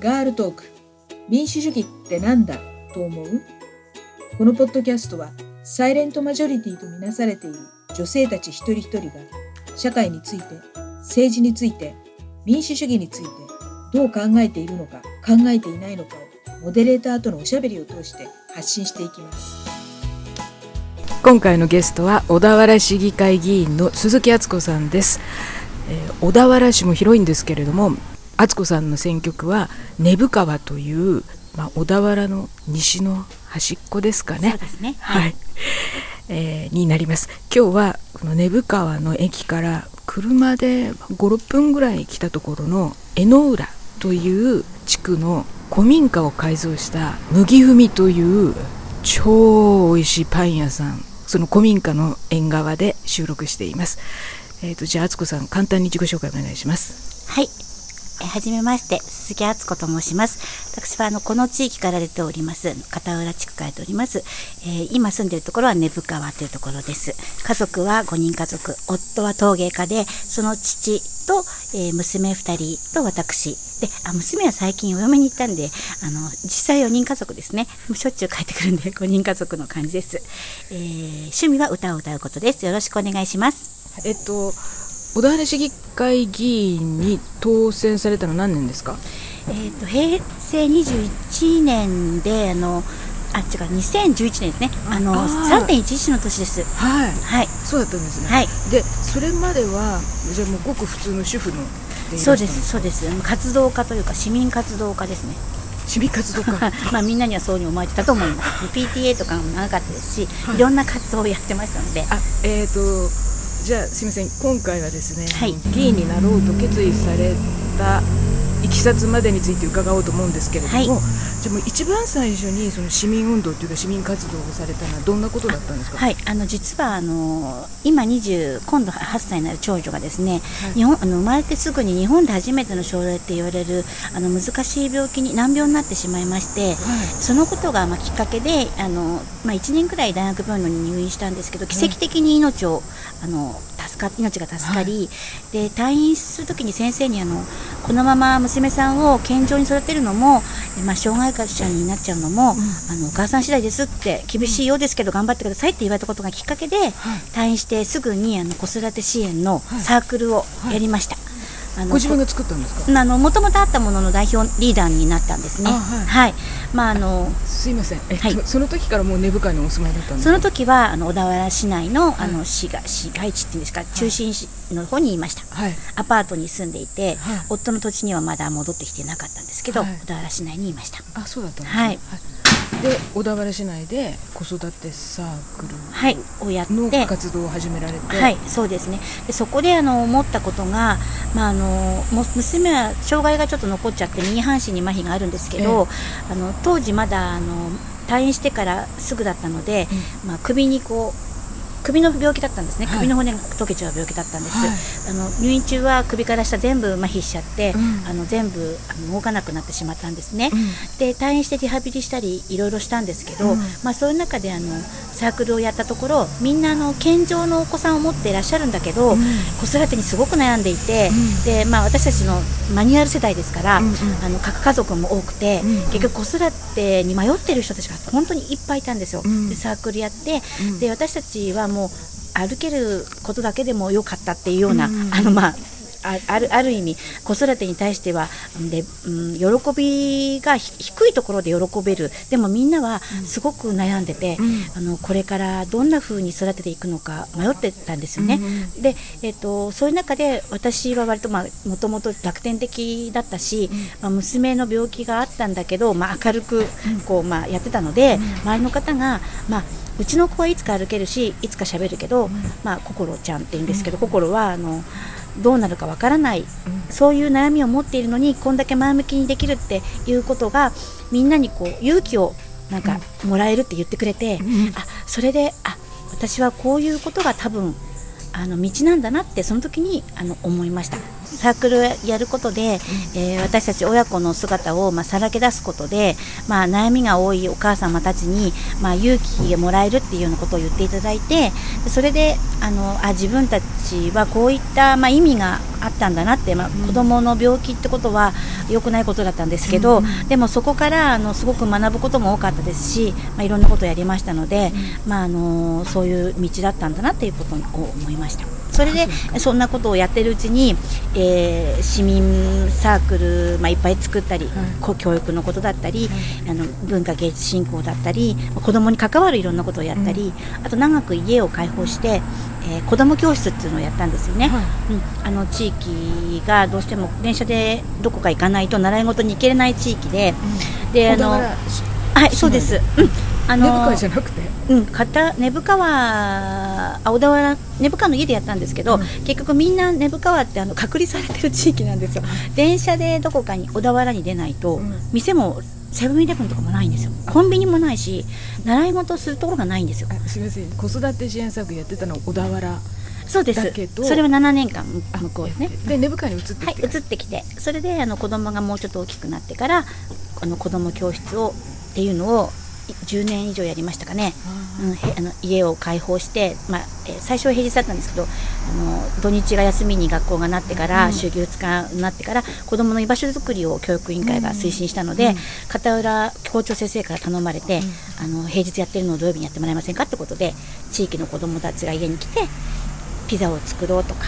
ガールトーク。民主主義ってなんだ？と思う？このポッドキャストはサイレントマジョリティとみなされている女性たち一人一人が社会について政治について民主主義についてどう考えているのか考えていないのかをモデレーターとのおしゃべりを通して発信していきます。今回のゲストは小田原市議会議員の鈴木敦子さんです、えー、小田原市も広いんですけれども敦子さんの選挙区は根府川という、まあ、小田原の西の端っこですかね。そうですねはい、はい、えー、になります今日はこの根府川の駅から車で56分ぐらい来たところの江ノ浦という地区の古民家を改造した麦踏という超美味しいパン屋さんその古民家の縁側で収録しています。えっ、ー、とじゃあ敦子さん簡単に自己紹介お願いします。はい。はじめまして鈴木敦子と申します。私はあのこの地域から出ております片浦地区から出ております。えー、今住んでいるところは根府川というところです。家族は5人家族、夫は陶芸家でその父と、えー、娘2人と私であ娘は最近お嫁に行ったんであの実際4人家族ですねしょっちゅう帰ってくるんで 5人家族の感じです、えー、趣味は歌を歌うことですよろしくお願いしますえっと小田原市議会議員に当選されたの何年ですか？えーと、と平成21年であのあ違う2011年ですね。あの3.11の年です。はい、はい、そうだったんですね、はい、でそれまではじゃあもうごく普通の主婦のそうですそうです。活動家というか市民活動家ですね。市民活動家。まあみんなにはそうに思われてたと思います。PTA とかも長かったですし、はい、いろんな活動をやってましたので。あえっ、ー、とじゃあすみません。今回はですね、はい、議員になろうと決意されたいきさつまでについて伺おうと思うんですけれども、はい、じゃもう一番最初にその市民運動というか市民活動をされたのはどんなことだったんですか。はい、あの実はあの今20今度8歳になる長女がですね、はい、日本あの生まれてすぐに日本で初めての症例って言われるあの難しい病気に難病になってしまいまして、はい、そのことがまあきっかけであのまあ1年くらい大学病院に入院したんですけど奇跡的に命をあの助か命が助かり、で退院するときに先生にあのこのまま娘さんを健常に育てるのも、まあ、障害者になっちゃうのも、うん、あのお母さん次第ですって厳しいようですけど頑張ってくださいって言われたことがきっかけで、退院してすぐにあの子育て支援のサークルをやりました。あのご自分が作ったんですか？あのもともとあったものの代表リーダーになったんですね。はい、はい、まああのすいません、えはい、その時からもう根深いにお住まいだったんですその時はあの小田原市内のあの市が市街地っていうんですか、中心市の方にいました、はい、アパートに住んでいて、はい、夫の土地にはまだ戻ってきてなかったんですけど、小田原市内にいました。あそうだったんですね、はいで小田原市内で子育てサークルはいをやっての活動を始められて。はいそうですね。でそこであの思ったことが、まあ、あの娘は障害がちょっと残っちゃって右半身に麻痺があるんですけど、あの当時まだあの退院してからすぐだったので、うん、まあ、首にこう首の病気だったんですね、はい、首の骨が溶けちゃう病気だったんです、はい、あの入院中は首から下全部麻痺しちゃって、うん、あの全部あの動かなくなってしまったんですね、うん、で退院してリハビリしたりいろいろしたんですけど、うん、まあ、そういう中であのサークルをやったところみんなあの健常のお子さんを持っていらっしゃるんだけど、子育てにすごく悩んでいて、でまあ、私たちのマニュアル世代ですから、うんうん、あの核家族も多くて、結局子育てに迷っている人たちが本当にいっぱいいたんですよ、でサークルやって、で私たちはもう歩けることだけでもよかったっていうような、うん、あのまああるある意味子育てに対してはで、うん、喜びが低いところで喜べる。でもみんなはすごく悩んでて、うん、あのこれからどんな風に育てていくのか迷ってたんですよね。うん、で、えーと、そういう中で私は割ともともと楽天的だったし、まあ、娘の病気があったんだけど、まあ、明るくこう、まあ、やってたので、周りの方が、まあ、うちの子はいつか歩けるしいつか喋るけど、まあ、心ちゃんって言うんですけど、心はあのどうなるかわからない、そういう悩みを持っているのにこんだけ前向きにできるっていうことがみんなにこう勇気をなんかもらえるって言ってくれて、あそれであ私はこういうことが多分あの道なんだなってその時にあの思いましたサークルやることで、えー、私たち親子の姿を、まあ、さらけ出すことで、まあ、悩みが多いお母様たちに、まあ、勇気をもらえるっていうようなことを言っていただいてそれであのあ自分たちちはこういった、まあ、意味があったんだなって、まあ、子どもの病気ってことは良くないことだったんですけど、うん、でもそこからあのすごく学ぶことも多かったですし、まあ、いろんなことをやりましたので、うん、まあ、あのそういう道だったんだなっていうことを思いました。それでそんなことをやってるうちに、えー、市民サークル、まあ、いっぱい作ったり、はい、教育のことだったり、はい、あの文化芸術振興だったり子どもに関わるいろんなことをやったり、うん、あと長く家を開放して、えー、子ども教室っていうのをやったんですよね、はい、うん、あの地域がどうしても電車でどこか行かないと習い事に行けれない地域で、うん、であのはいそうです、うん。あのじゃなくて？うん片根府川あ小田原根府川の家でやったんですけど、うん、結局みんな根府川ってあの隔離されてる地域なんですよ。電車でどこかに小田原に出ないと、うん、店もセブンイレブンとかもないんですよ。コンビニもないし習い事するところがないんですよ。すみません。子育て支援策やってたの小田原。そうです。それは7年間向こうですねで根深に移ってきて、はい、移ってきて。それであの子供がもうちょっと大きくなってからあの子供教室をっていうのを10年以上やりましたかね、うん、あの家を開放して、まあえー、最初は平日だったんですけどあの土日が休みに学校がなってから、うん、週休2日になってから子どもの居場所づくりを教育委員会が推進したので、うん、片浦校長先生から頼まれて、あの平日やってるのを土曜日にやってもらえませんかってことで地域の子どもたちが家に来てピザを作ろうとか、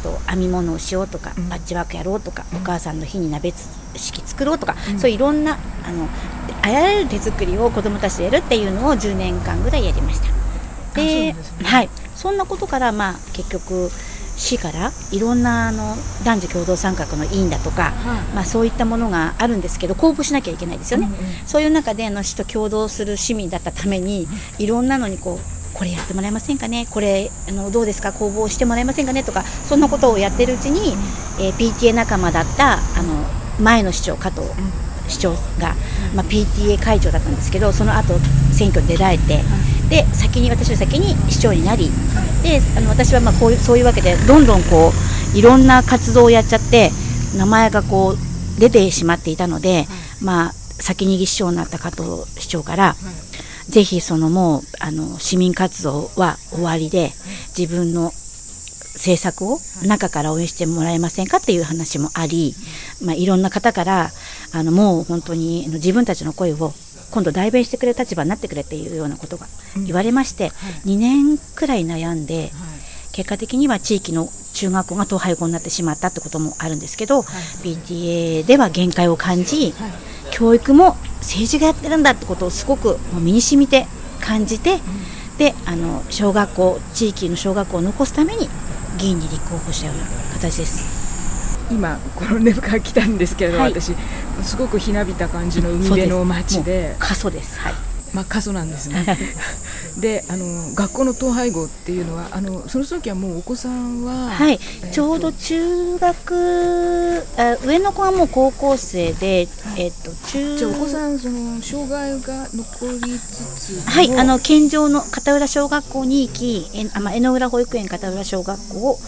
あと編み物をしようとか、パッチワークやろうとか、お母さんの日に鍋式作ろうとか、そういういろんなあのあらゆる手作りを子どもたちでやるっていうのを10年間ぐらいやりました。で、ね、はい、そんなことから、まあ、結局市からいろんなあの男女共同参画の委員だとか、はい、まあ、そういったものがあるんですけど公募しなきゃいけないですよね、うんうん、そういう中であの市と共同する市民だったためにいろんなのにこうこれやってもらえませんかね？これあのどうですか？公募してもらえませんかね？とかそんなことをやってるうちに、えー、PTA 仲間だったあの前の市長加藤市長が、まあ、PTA 会長だったんですけどその後選挙に出られて、で先に私は先に市長になり、であの私はまあこういうそういうわけでどんどんこういろんな活動をやっちゃって名前がこう出てしまっていたので、まあ、先に市長になった加藤市長から、ぜひそのもうあの市民活動は終わりで自分の政策を中から応援してもらえませんかっていう話もあり、まあ、いろんな方からあのもう本当に自分たちの声を今度代弁してくれる立場になってくれっていうようなことが言われまして、うんはい、2年くらい悩んで、はい、結果的には地域の中学校が統廃合になってしまったってこともあるんですけど、はい、PTA では限界を感じ、教育も政治がやってるんだってことをすごく身に染みて感じて、うん、であの小学校地域の小学校を残すために議員に立候補したような形です。今この根深来たんですけれど、はい、私すごくひなびた感じの海辺の町で。過疎です。はいまあ過疎なんですね。であの学校の統廃合っていうのはあのその時はもうお子さんははい、えー、ちょうど中学あ上の子はもう高校生で、えっ、ー、と中じゃお子さんその障害が残りつつはい。あの県上の片浦小学校に行きえあ、まあ、江ノ浦保育園片浦小学校を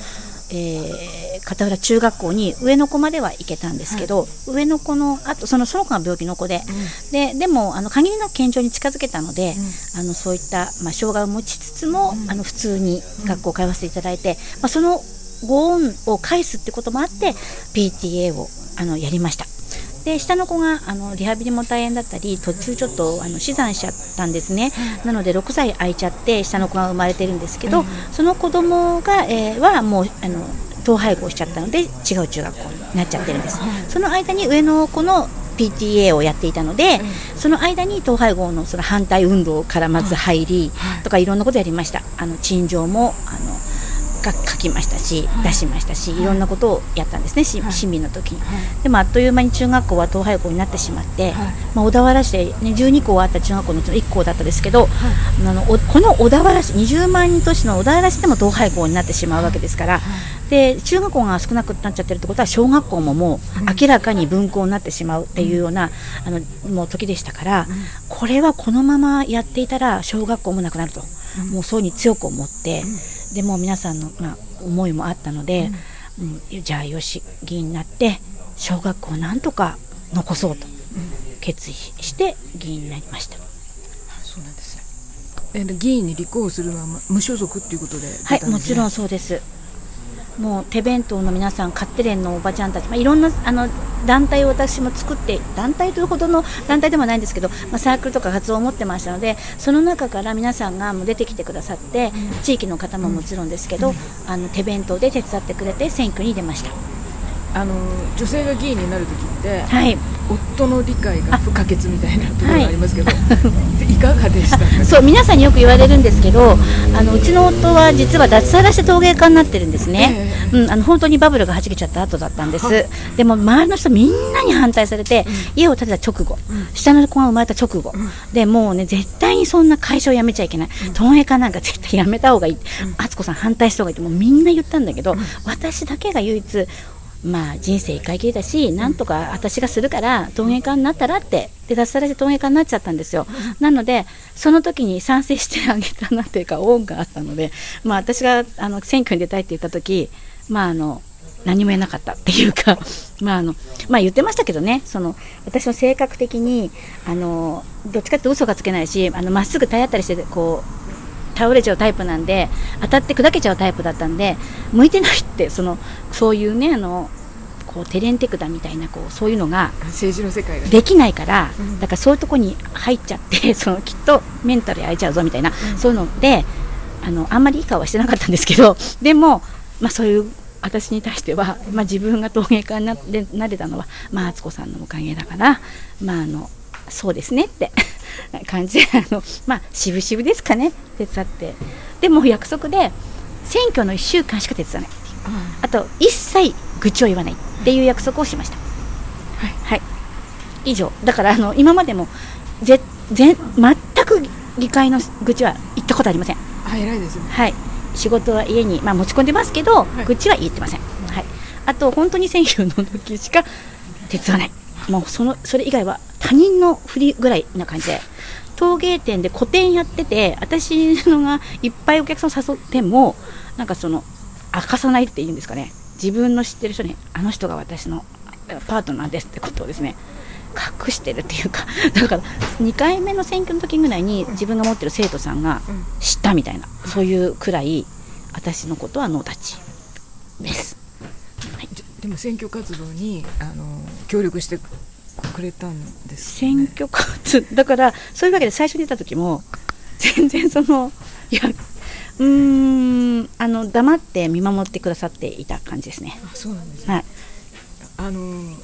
えー、片浦中学校に上の子までは行けたんですけど、はい、上の子のあとそのその子が病気の子で、うん、ででもあの限りなく健常に近づけたので、うん、あのそういった、まあ、障害を持ちつつも、うん、あの普通に学校を通わせていただいて、まあ、そのご恩を返すってこともあって PTA をあのやりました。で下の子があのリハビリも大変だったり途中ちょっとあの死産しちゃったんですね、なので6歳空いちゃって下の子が生まれてるんですけど、うん、その子供が、えー、はもうあの統廃合しちゃったので違う中学校になっちゃってるんです、その間に上の子の PTA をやっていたので、うん、その間に統廃合のその反対運動からまず入り、とかいろんなことやりました。あの陳情もあの書きましたし、出しましたし、いろんなことをやったんですね、市民の時に、でもあっという間に中学校は統廃校になってしまって、まあ、小田原市で、ね、12校あった中学校のうちの1校だったですけど、あのこの小田原市20万人都市の小田原市でも統廃校になってしまうわけですから、で中学校が少なくなっちゃってるってことは小学校ももう明らかに分校になってしまうっていうような、あのもう時でしたから、これはこのままやっていたら小学校もなくなると、もうそうに強く思って。でも皆さんの、まあ、思いもあったので、うん、じゃあよし議員になって小学校をなんとか残そうと決意して議員になりました。そうなんですね。議員に立候補するのは無所属っていうことで、はい、もちろんそうです。もう手弁当の皆さんカッテレンのおばちゃんたち、まあ、いろんなあの団体を私も作って団体というほどの団体でもないんですけど、まあ、サークルとか活動を持ってましたのでその中から皆さんがもう出てきてくださって地域の方ももちろんですけど、あの手弁当で手伝ってくれて選挙に出ました。あの女性が議員になる時って、はい。夫の理解が不可欠みたいなところがありますけど、い、かがでしたか？そう皆さんによく言われるんですけどあのうちの夫は実は脱サラして陶芸家になってるんですね、うん、あの本当にバブルがはじけちゃった後だったんです。でも周りの人みんなに反対されて、家を建てた直後、下の子が生まれた直後、でもうね絶対にそんな会社を辞めちゃいけない、陶芸家なんか絶対辞めた方がいい。敦子さん反対した方がいいってもうみんな言ったんだけど、私だけが唯一まあ人生一回きりだし、なんとか私がするから陶芸家になったらって、で脱サラして陶芸家になっちゃったんですよ。なので、その時に賛成してあげたなっていうか、恩があったので、まあ私があの選挙に出たいって言った時、まああの、何も言えなかったっていうか、まああの、まあ言ってましたけどね、その、私は性格的に、あの、どっちかって嘘がつけないし、あの、まっすぐ体当たりして、こう、倒れちゃうタイプなんで当たって砕けちゃうタイプだったんで向いてないってそのそういうねあのこうテレンテクダみたいなこうそういうのが政治の世界ができないから、だからそういうとこに入っちゃって そのきっとメンタルやられちゃうぞみたいな、そういうのであのあんまりいい顔はしてなかったんですけど でも、まあ、そういう私に対しては、まあ、自分が陶芸家になでなれたのは、まあ、敦子さんのおかげだから、まあ、あのそうですねって感じ。で あの、まあ、渋々ですかね。手伝って。でも約束で選挙の1週間しか手伝わないっていう。あと一切愚痴を言わないっていう約束をしました。はい、以上。だからあの今までもぜぜ全く議会の愚痴は言ったことありません。あ偉いですね。はい、仕事は家に、まあ、持ち込んでますけど、い。愚痴は言ってません、はい、あと本当に選挙の時しか手伝わない。もうそのそれ以外は他人のふりぐらいな感じで陶芸店で個展やってて私のがいっぱいお客さん誘ってもなんかその明かさないっていうんですかね自分の知ってる人にあの人が私のパートナーですってことをですね隠してるっていうか だから2回目の選挙の時ぐらいに自分が持ってる生徒さんが知ったみたいな、そういうくらい私のことはノータッチです。はいでも選挙活動にあの協力してくれたんです選ね挙活だからそういうわけで最初に出た時も全然そのいやうーんあの黙って見守ってくださっていた感じですね。あそうなんですね。はい、あの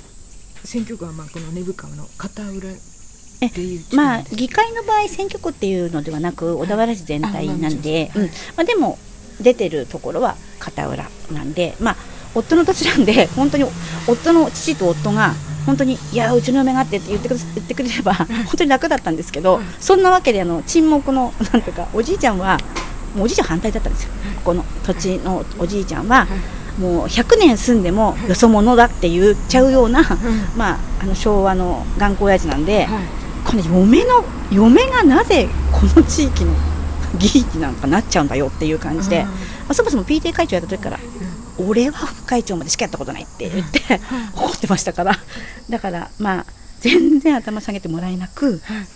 選挙区はまあこの根府川の片裏えまあ議会の場合選挙区っていうのではなく小田原市全体なんで、あまあうん。まあ、でも出てるところは片裏なんでまあ夫の土地なんで本当に夫の父と夫が本当にいやうちの嫁がって言ってくれ言ってくれれば本当に楽だったんですけど、そんなわけであの沈黙のなんていうかおじいちゃんはもうおじいちゃん反対だったんですよ。ここの土地のおじいちゃんは、もう100年住んでもよそ者だって言っちゃうような、まあ、あの昭和の頑固親父なんで、はいこの嫁の嫁がなぜこの地域の議員なんかなっちゃうんだよっていう感じで、うん。まあ、そもそも PTA 会長やった時から、俺は副会長までしかやったことないって言って、怒ってましたからだからまあ全然頭下げてもらえなくはい。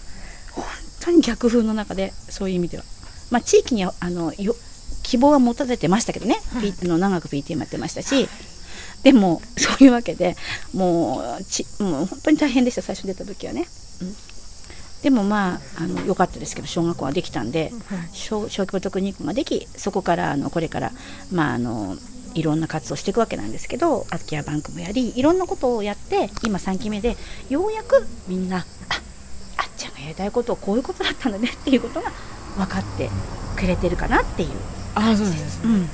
本当に逆風の中でそういう意味では、まあ、地域にはあのよ希望は持たれてましたけどね、P あの長く PTA もやってましたし。でもそういうわけでもうちもう本当に大変でした最初出た時はね、うん。でもまああの良かったですけど小学校ができたんで、小小規模特任校ができそこからあのこれからまああのいろんな活動をしていくわけなんですけど空き家バンクもやりいろんなことをやって今3期目でようやくみんなああっちゃんがやりたいことをこういうことだったんだねっていうことが分かってくれてるかなっていう、ああそうなんですね。うん、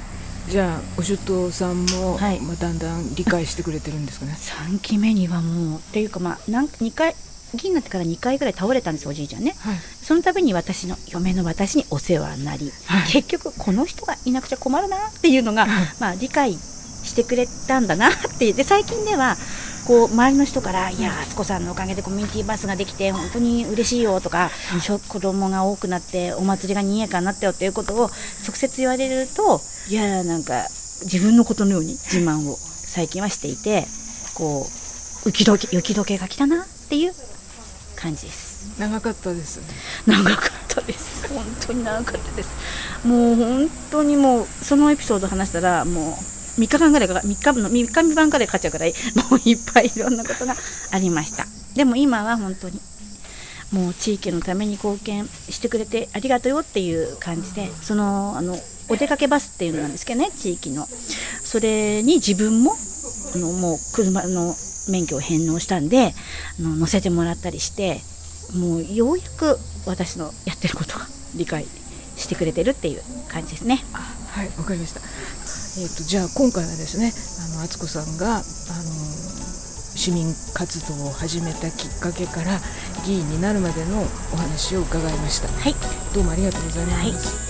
じゃあお出頭さんも、はい。まあ、だんだん理解してくれてるんですかね。3期目にはもうっていうかまあなん2回議員になってから2回ぐらい倒れたんですおじいちゃんね。はい。その度に私の嫁の私にお世話になり、はい。結局この人がいなくちゃ困るなっていうのが、まあ、理解してくれたんだなってで最近ではこう周りの人から「い。や敦子さんのおかげでコミュニティバスができて本当に嬉しいよ」とか、子供が多くなってお祭りがにぎやかになったよっていうことを直接言われるといやなんか自分のことのように自慢を最近はしていてこう雪解け雪解けが来たなっていう感じです。長かったですね。長かったです。本当に長かったです。もう本当にもうそのエピソード話したらもう3日間ぐらいか3日の3日3晩ぐらいかかっちゃうぐらいもういっぱいいろんなことがありました。でも今は本当にもう地域のために貢献してくれてありがとうよっていう感じでそのあのお出かけバスっていうのなんですけどね地域の。それに自分もあのもう車の免許を返納したんであの乗せてもらったりしてもうようやく私のやってることが理解してくれてるっていう感じですね。はいわかりましたえーと、じゃあ今回はですねあの敦子さんがあの市民活動を始めたきっかけから議員になるまでのお話を伺いました。はい、どうもありがとうございます。はい